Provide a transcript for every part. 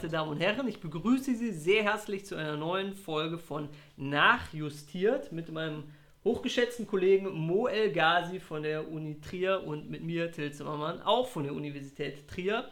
verehrte Damen und Herren, ich begrüße Sie sehr herzlich zu einer neuen Folge von Nachjustiert mit meinem hochgeschätzten Kollegen Mo El Ghazi von der Uni Trier und mit mir, Till Zimmermann, auch von der Universität Trier.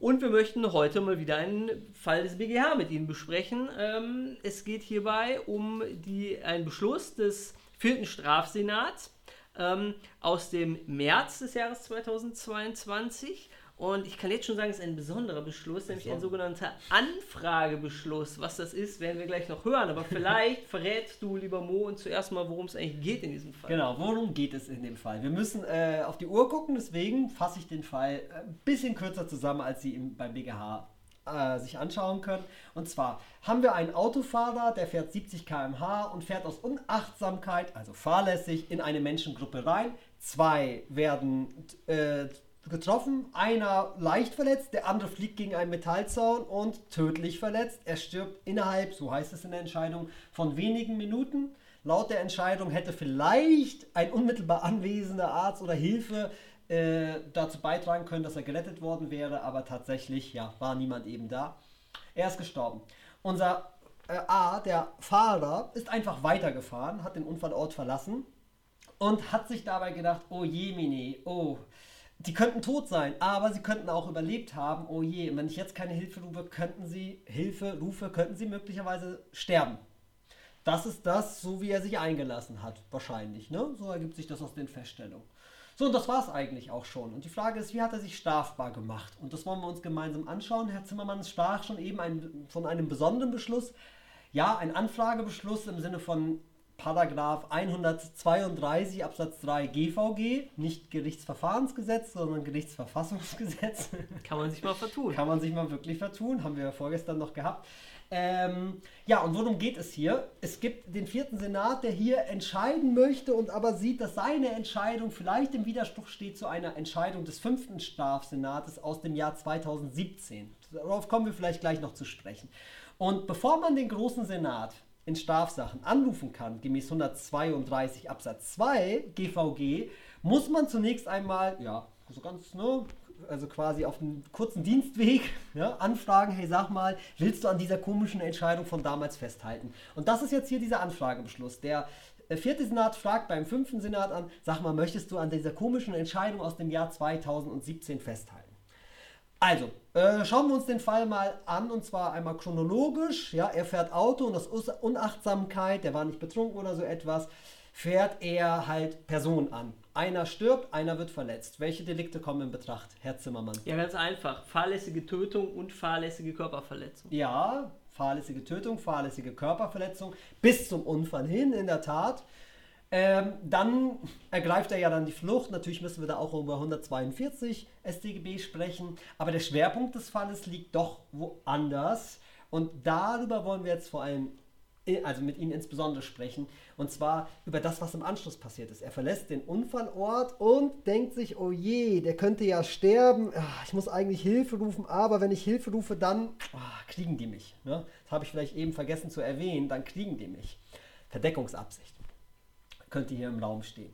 Und wir möchten heute mal wieder einen Fall des BGH mit Ihnen besprechen. Ähm, es geht hierbei um die, einen Beschluss des vierten Strafsenats ähm, aus dem März des Jahres 2022. Und ich kann jetzt schon sagen, es ist ein besonderer Beschluss, nämlich ein sogenannter Anfragebeschluss. Was das ist, werden wir gleich noch hören. Aber vielleicht verrätst du, lieber Mo, und zuerst mal, worum es eigentlich geht in diesem Fall. Genau, worum geht es in dem Fall? Wir müssen äh, auf die Uhr gucken, deswegen fasse ich den Fall ein bisschen kürzer zusammen, als Sie ihn beim BGH äh, sich anschauen können. Und zwar haben wir einen Autofahrer, der fährt 70 km/h und fährt aus Unachtsamkeit, also fahrlässig, in eine Menschengruppe rein. Zwei werden äh, getroffen, einer leicht verletzt, der andere fliegt gegen einen Metallzaun und tödlich verletzt. Er stirbt innerhalb, so heißt es in der Entscheidung, von wenigen Minuten. Laut der Entscheidung hätte vielleicht ein unmittelbar anwesender Arzt oder Hilfe äh, dazu beitragen können, dass er gerettet worden wäre, aber tatsächlich ja, war niemand eben da. Er ist gestorben. Unser äh, A, der Fahrer, ist einfach weitergefahren, hat den Unfallort verlassen und hat sich dabei gedacht, oh je, Mini, oh, die könnten tot sein, aber sie könnten auch überlebt haben. Oh je, wenn ich jetzt keine Hilfe rufe, könnten sie, Hilfe rufe, könnten sie möglicherweise sterben. Das ist das, so wie er sich eingelassen hat, wahrscheinlich. Ne? So ergibt sich das aus den Feststellungen. So, und das war es eigentlich auch schon. Und die Frage ist, wie hat er sich strafbar gemacht? Und das wollen wir uns gemeinsam anschauen. Herr Zimmermann sprach schon eben ein, von einem besonderen Beschluss. Ja, ein Anfragebeschluss im Sinne von Paragraph 132 Absatz 3 GVG, nicht Gerichtsverfahrensgesetz, sondern Gerichtsverfassungsgesetz. Kann man sich mal vertun. Kann man sich mal wirklich vertun, haben wir ja vorgestern noch gehabt. Ähm, ja, und worum geht es hier? Es gibt den vierten Senat, der hier entscheiden möchte und aber sieht, dass seine Entscheidung vielleicht im Widerspruch steht zu einer Entscheidung des fünften Strafsenates aus dem Jahr 2017. Darauf kommen wir vielleicht gleich noch zu sprechen. Und bevor man den großen Senat in Strafsachen anrufen kann, gemäß 132 Absatz 2 GVG, muss man zunächst einmal, ja, so ganz, ne, also quasi auf einem kurzen Dienstweg ja, anfragen, hey sag mal, willst du an dieser komischen Entscheidung von damals festhalten? Und das ist jetzt hier dieser Anfragebeschluss. Der äh, vierte Senat fragt beim fünften Senat an, sag mal, möchtest du an dieser komischen Entscheidung aus dem Jahr 2017 festhalten? Also, äh, schauen wir uns den Fall mal an und zwar einmal chronologisch. Ja, er fährt Auto und aus Unachtsamkeit, der war nicht betrunken oder so etwas, fährt er halt Personen an. Einer stirbt, einer wird verletzt. Welche Delikte kommen in Betracht, Herr Zimmermann? Ja, ganz einfach. Fahrlässige Tötung und fahrlässige Körperverletzung. Ja, fahrlässige Tötung, fahrlässige Körperverletzung bis zum Unfall hin, in der Tat. Ähm, dann ergreift er ja dann die Flucht. Natürlich müssen wir da auch über 142 StGB sprechen. Aber der Schwerpunkt des Falles liegt doch woanders. Und darüber wollen wir jetzt vor allem, also mit Ihnen insbesondere sprechen. Und zwar über das, was im Anschluss passiert ist. Er verlässt den Unfallort und denkt sich, oh je, der könnte ja sterben. Ah, ich muss eigentlich Hilfe rufen, aber wenn ich Hilfe rufe, dann oh, kriegen die mich. Ne? Das habe ich vielleicht eben vergessen zu erwähnen. Dann kriegen die mich. Verdeckungsabsicht könnte hier im Raum stehen.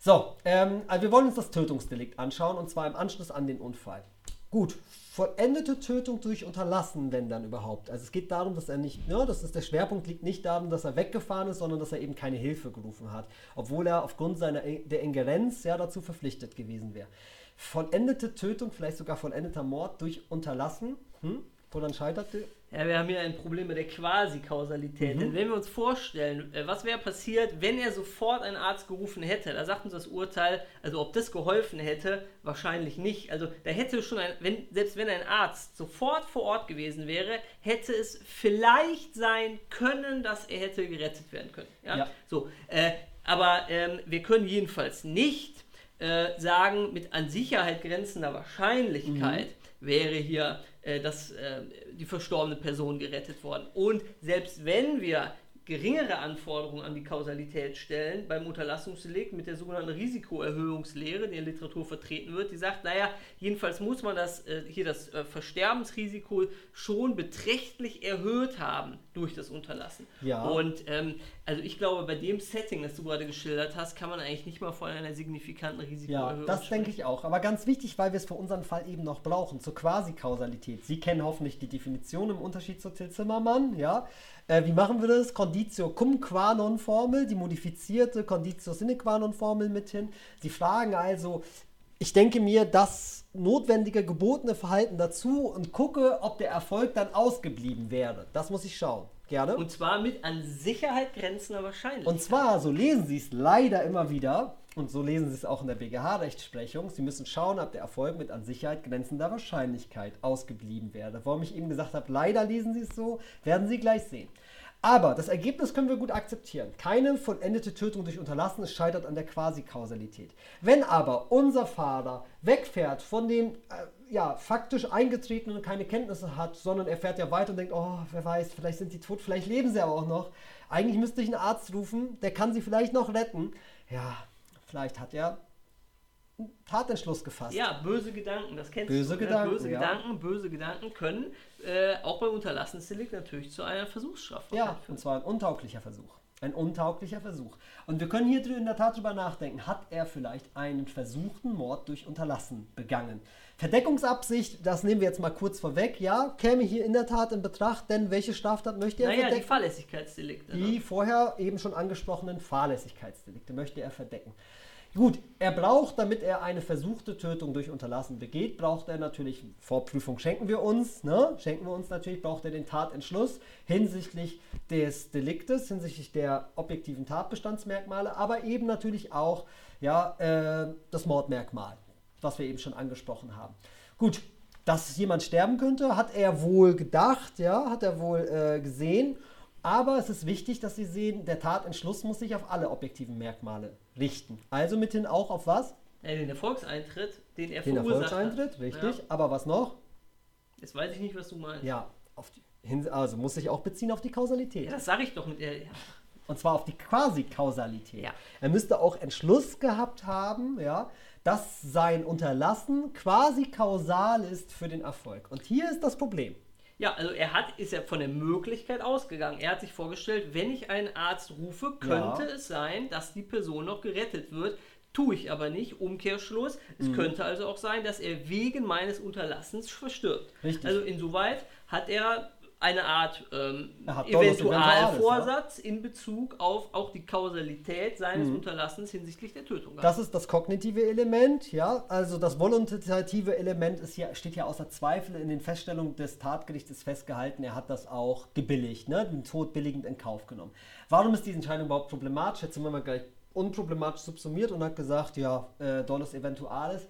So, ähm, also wir wollen uns das Tötungsdelikt anschauen und zwar im Anschluss an den Unfall. Gut, vollendete Tötung durch Unterlassen, wenn dann überhaupt. Also es geht darum, dass er nicht, ja, das ist der Schwerpunkt liegt nicht darum, dass er weggefahren ist, sondern dass er eben keine Hilfe gerufen hat, obwohl er aufgrund seiner der Ingerenz ja dazu verpflichtet gewesen wäre. Vollendete Tötung, vielleicht sogar vollendeter Mord durch Unterlassen, hm? woran scheitert die? Ja, wir haben hier ein Problem mit der Quasi-Kausalität. Mhm. Denn wenn wir uns vorstellen, äh, was wäre passiert, wenn er sofort einen Arzt gerufen hätte, da sagt uns das Urteil, also ob das geholfen hätte, wahrscheinlich nicht. Also da hätte schon ein, wenn, selbst wenn ein Arzt sofort vor Ort gewesen wäre, hätte es vielleicht sein können, dass er hätte gerettet werden können. Ja. ja. So, äh, aber ähm, wir können jedenfalls nicht äh, sagen, mit an Sicherheit grenzender Wahrscheinlichkeit mhm. wäre hier äh, dass äh, die verstorbene Person gerettet worden. Und selbst wenn wir geringere Anforderungen an die Kausalität stellen beim Unterlassungsdelikt mit der sogenannten Risikoerhöhungslehre, die in der Literatur vertreten wird, die sagt, naja, jedenfalls muss man das äh, hier das äh, Versterbensrisiko schon beträchtlich erhöht haben durch das Unterlassen. Ja. Und ähm, Also ich glaube, bei dem Setting, das du gerade geschildert hast, kann man eigentlich nicht mal von einer signifikanten Risikoerhöhung Ja, das denke ich auch. Aber ganz wichtig, weil wir es für unseren Fall eben noch brauchen, zur Quasi-Kausalität. Sie kennen hoffentlich die Definition im Unterschied zu Till Zimmermann, ja. Äh, wie machen wir das? Conditio cum qua non Formel, die modifizierte Conditio sine qua non Formel mithin. Sie fragen also, ich denke mir das notwendige gebotene Verhalten dazu und gucke, ob der Erfolg dann ausgeblieben wäre. Das muss ich schauen. Gerne. Und zwar mit an Sicherheit grenzender Wahrscheinlichkeit. Und zwar, so lesen Sie es leider immer wieder, und so lesen Sie es auch in der BGH-Rechtsprechung, Sie müssen schauen, ob der Erfolg mit an Sicherheit grenzender Wahrscheinlichkeit ausgeblieben wäre. Warum ich eben gesagt habe, leider lesen Sie es so, werden Sie gleich sehen. Aber das Ergebnis können wir gut akzeptieren. Keine vollendete Tötung durch Unterlassen, scheitert an der Quasi-Kausalität. Wenn aber unser Fahrer wegfährt von dem äh, ja, faktisch eingetretenen und keine Kenntnisse hat, sondern er fährt ja weiter und denkt, oh, wer weiß, vielleicht sind sie tot, vielleicht leben sie aber auch noch. Eigentlich müsste ich einen Arzt rufen, der kann sie vielleicht noch retten. Ja, vielleicht hat er Tatentschluss gefasst. Ja, böse Gedanken, das kennst Böse du. ne? Gedanken, böse ja. Gedanken, böse Gedanken können äh, auch bei Unterlassensdelikt natürlich zu einer Versuchsstraftat Ja, führen. und zwar ein untauglicher Versuch. Ein untauglicher Versuch. Und wir können hier in der Tat drüber nachdenken, hat er vielleicht einen versuchten Mord durch Unterlassen begangen? Verdeckungsabsicht, das nehmen wir jetzt mal kurz vorweg, ja, käme hier in der Tat in Betracht, denn welche Straftat möchte er Naja, die verdecken? Fahrlässigkeitsdelikte. Die Ne? vorher eben schon angesprochenen Fahrlässigkeitsdelikte möchte er verdecken. Gut, er braucht, damit er eine versuchte Tötung durch Unterlassen begeht, braucht er natürlich, Vorprüfung schenken wir uns, ne? schenken wir uns natürlich, braucht er den Tatentschluss hinsichtlich des Deliktes, hinsichtlich der objektiven Tatbestandsmerkmale, aber eben natürlich auch ja, äh, das Mordmerkmal, was wir eben schon angesprochen haben. Gut, dass jemand sterben könnte, hat er wohl gedacht, ja, hat er wohl äh, gesehen. Aber es ist wichtig, dass Sie sehen, der Tatentschluss muss sich auf alle objektiven Merkmale richten. Also mithin auch auf was? Ja, den Erfolgseintritt, den er Den verursacht Erfolgseintritt, hat. richtig. Ja. Aber was noch? Jetzt weiß ich nicht, was du meinst. Ja, die, also muss sich auch beziehen auf die Kausalität. Ja, das sage ich doch mit der. Ja. Und zwar auf die Quasi-Kausalität. Ja. Er müsste auch Entschluss gehabt haben, ja, dass sein Unterlassen quasi kausal ist für den Erfolg. Und hier ist das Problem. Ja, also er hat, ist ja von der Möglichkeit ausgegangen. Er hat sich vorgestellt, wenn ich einen Arzt rufe, könnte Ja. es sein, dass die Person noch gerettet wird. Tue ich aber nicht. Umkehrschluss. Es Mhm. könnte also auch sein, dass er wegen meines Unterlassens verstirbt. Richtig. Also insoweit hat er eine Art ähm, Dolus Eventualvorsatz in Bezug auf auch die Kausalität seines Mhm. Unterlassens hinsichtlich der Tötung. Das ist das kognitive Element, ja. Also das volontative Element ist hier, steht ja außer Zweifel in den Feststellungen des Tatgerichts ist festgehalten, er hat das auch gebilligt, ne? den Tod billigend in Kauf genommen. Warum ist diese Entscheidung überhaupt problematisch? Jetzt sind wir mal gleich unproblematisch subsumiert und hat gesagt, ja, äh, dolus eventualis.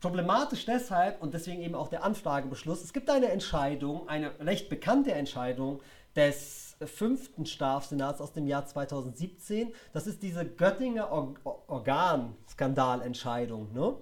Problematisch deshalb und deswegen eben auch der Anfragebeschluss. Es gibt eine Entscheidung, eine recht bekannte Entscheidung des fünften Strafsenats aus dem Jahr 2017. Das ist diese Göttinger Or Or Organskandalentscheidung. Ne?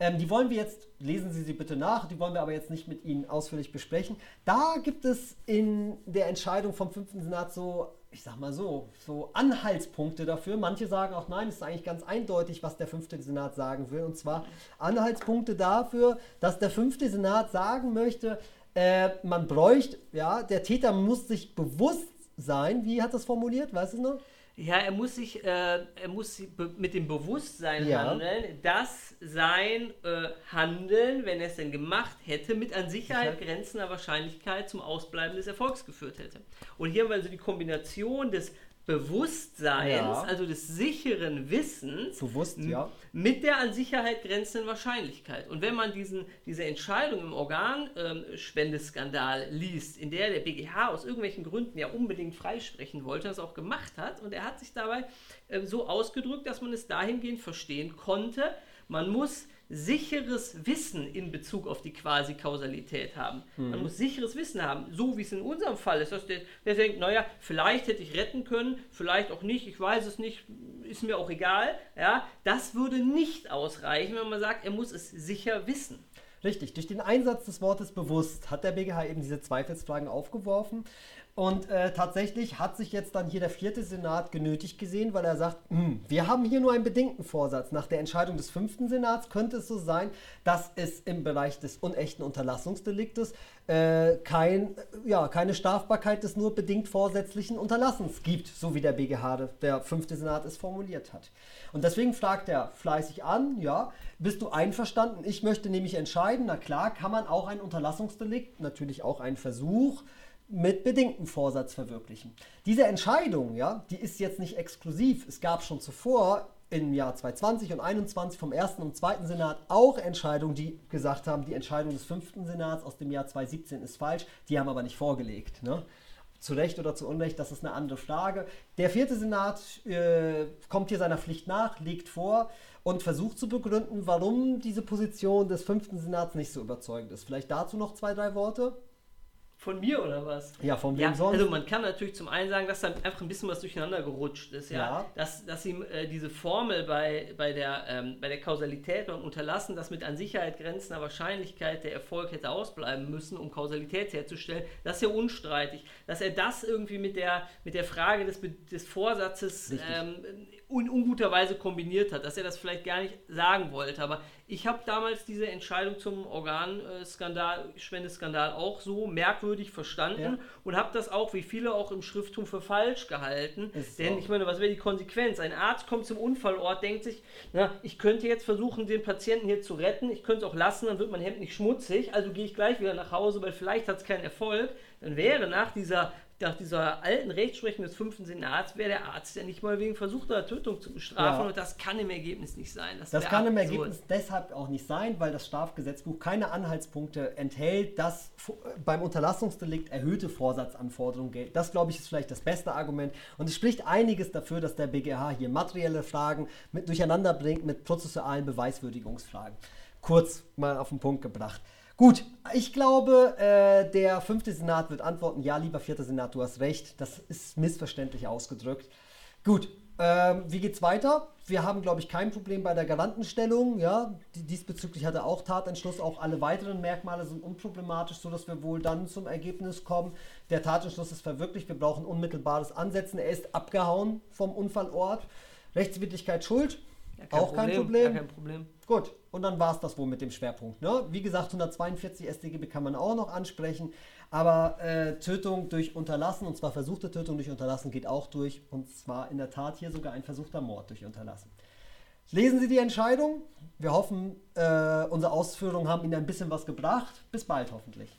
Ähm, die wollen wir jetzt, lesen Sie sie bitte nach, die wollen wir aber jetzt nicht mit Ihnen ausführlich besprechen. Da gibt es in der Entscheidung vom fünften Senat so, ich sag mal so, so Anhaltspunkte dafür. Manche sagen auch nein, es ist eigentlich ganz eindeutig, was der fünfte Senat sagen will. Und zwar Anhaltspunkte dafür, dass der fünfte Senat sagen möchte, äh, man bräuchte, ja, der Täter muss sich bewusst sein, wie hat das formuliert, weißt du noch? Ja, er muss sich, äh, er muss mit dem Bewusstsein Ja. handeln, dass sein äh, Handeln, wenn er es denn gemacht hätte, mit an Sicherheit Sicher. grenzender Wahrscheinlichkeit zum Ausbleiben des Erfolgs geführt hätte. Und hier haben wir also die Kombination des Bewusstseins, Ja. also des sicheren Wissens, Bewusst, ja. mit der an Sicherheit grenzenden Wahrscheinlichkeit. Und wenn man diesen, diese Entscheidung im Organspendeskandal liest, in der der BGH aus irgendwelchen Gründen ja unbedingt freisprechen wollte, das auch gemacht hat, und er hat sich dabei äh, so ausgedrückt, dass man es dahingehend verstehen konnte, man muss sicheres Wissen in Bezug auf die Quasi-Kausalität haben. Man muss sicheres Wissen haben, so wie es in unserem Fall ist, dass der, der denkt, naja, vielleicht hätte ich retten können, vielleicht auch nicht, ich weiß es nicht, ist mir auch egal. Ja, das würde nicht ausreichen, wenn man sagt, er muss es sicher wissen. Richtig, durch den Einsatz des Wortes bewusst hat der BGH eben diese Zweifelsfragen aufgeworfen. Und äh, tatsächlich hat sich jetzt dann hier der vierte Senat genötigt gesehen, weil er sagt, hm, wir haben hier nur einen bedingten Vorsatz. Nach der Entscheidung des fünften Senats könnte es so sein, dass es im Bereich des unechten Unterlassungsdeliktes äh, kein, ja, keine Strafbarkeit des nur bedingt vorsätzlichen Unterlassens gibt, so wie der BGH, der fünfte Senat es formuliert hat. Und deswegen fragt er fleißig an, ja, bist du einverstanden? Ich möchte nämlich entscheiden, na klar, kann man auch ein Unterlassungsdelikt, natürlich auch einen Versuch, mit bedingtem Vorsatz verwirklichen. Diese Entscheidung, ja, die ist jetzt nicht exklusiv. Es gab schon zuvor im Jahr 2020 und 2021 vom ersten und zweiten Senat auch Entscheidungen, die gesagt haben, die Entscheidung des fünften Senats aus dem Jahr 2017 ist falsch. Die haben aber nicht vorgelegt. Ne? Zu Recht oder zu Unrecht, das ist eine andere Frage. Der vierte Senat äh, kommt hier seiner Pflicht nach, legt vor und versucht zu begründen, warum diese Position des fünften Senats nicht so überzeugend ist. Vielleicht dazu noch zwei, drei Worte. Von mir oder was? Ja, von wem ja, sonst? Also man kann natürlich zum einen sagen, dass da einfach ein bisschen was durcheinander gerutscht ist, ja. ja. Dass, dass ihm äh, diese Formel bei, bei, der, ähm, bei der Kausalität und Unterlassen, dass mit an Sicherheit grenzender Wahrscheinlichkeit der Erfolg hätte ausbleiben müssen, um Kausalität herzustellen, das ist ja unstreitig. Dass er das irgendwie mit der, mit der Frage des, des Vorsatzes ähm, in unguter Weise kombiniert hat, dass er das vielleicht gar nicht sagen wollte. Aber ich habe damals diese Entscheidung zum Organskandal, Spendeskandal auch so merkwürdig verstanden ja. und habe das auch, wie viele auch im Schrifttum, für falsch gehalten. Ist Denn ich meine, was wäre die Konsequenz? Ein Arzt kommt zum Unfallort, denkt sich, na, ich könnte jetzt versuchen, den Patienten hier zu retten, ich könnte es auch lassen, dann wird mein Hemd nicht schmutzig, also gehe ich gleich wieder nach Hause, weil vielleicht hat es keinen Erfolg. Dann wäre nach dieser nach dieser alten Rechtsprechung des fünften Senats wäre der Arzt ja nicht mal wegen versuchter Tötung zu bestrafen ja. und das kann im Ergebnis nicht sein. Das, das kann im Ergebnis deshalb auch nicht sein, weil das Strafgesetzbuch keine Anhaltspunkte enthält, dass beim Unterlassungsdelikt erhöhte Vorsatzanforderungen gelten. Das, glaube ich, ist vielleicht das beste Argument und es spricht einiges dafür, dass der BGH hier materielle Fragen mit durcheinander bringt mit prozessualen Beweiswürdigungsfragen. Kurz mal auf den Punkt gebracht. Gut, ich glaube, äh, der fünfte Senat wird antworten, ja, lieber vierter Senat, du hast recht. Das ist missverständlich ausgedrückt. Gut, ähm, wie geht's weiter? Wir haben, glaube ich, kein Problem bei der Garantenstellung. Ja, diesbezüglich hat er auch Tatentschluss. Auch alle weiteren Merkmale sind unproblematisch, sodass wir wohl dann zum Ergebnis kommen. Der Tatentschluss ist verwirklicht. Wir brauchen unmittelbares Ansetzen. Er ist abgehauen vom Unfallort. Rechtswidrigkeit Schuld. Ja, kein auch Problem, kein Problem. Ja, kein Problem. Gut, und dann war es das wohl mit dem Schwerpunkt. Ne? Wie gesagt, 142 StGB kann man auch noch ansprechen, aber äh, Tötung durch Unterlassen, und zwar versuchte Tötung durch Unterlassen, geht auch durch, und zwar in der Tat hier sogar ein versuchter Mord durch Unterlassen. Lesen Sie die Entscheidung. Wir hoffen, äh, unsere Ausführungen haben Ihnen ein bisschen was gebracht. Bis bald hoffentlich.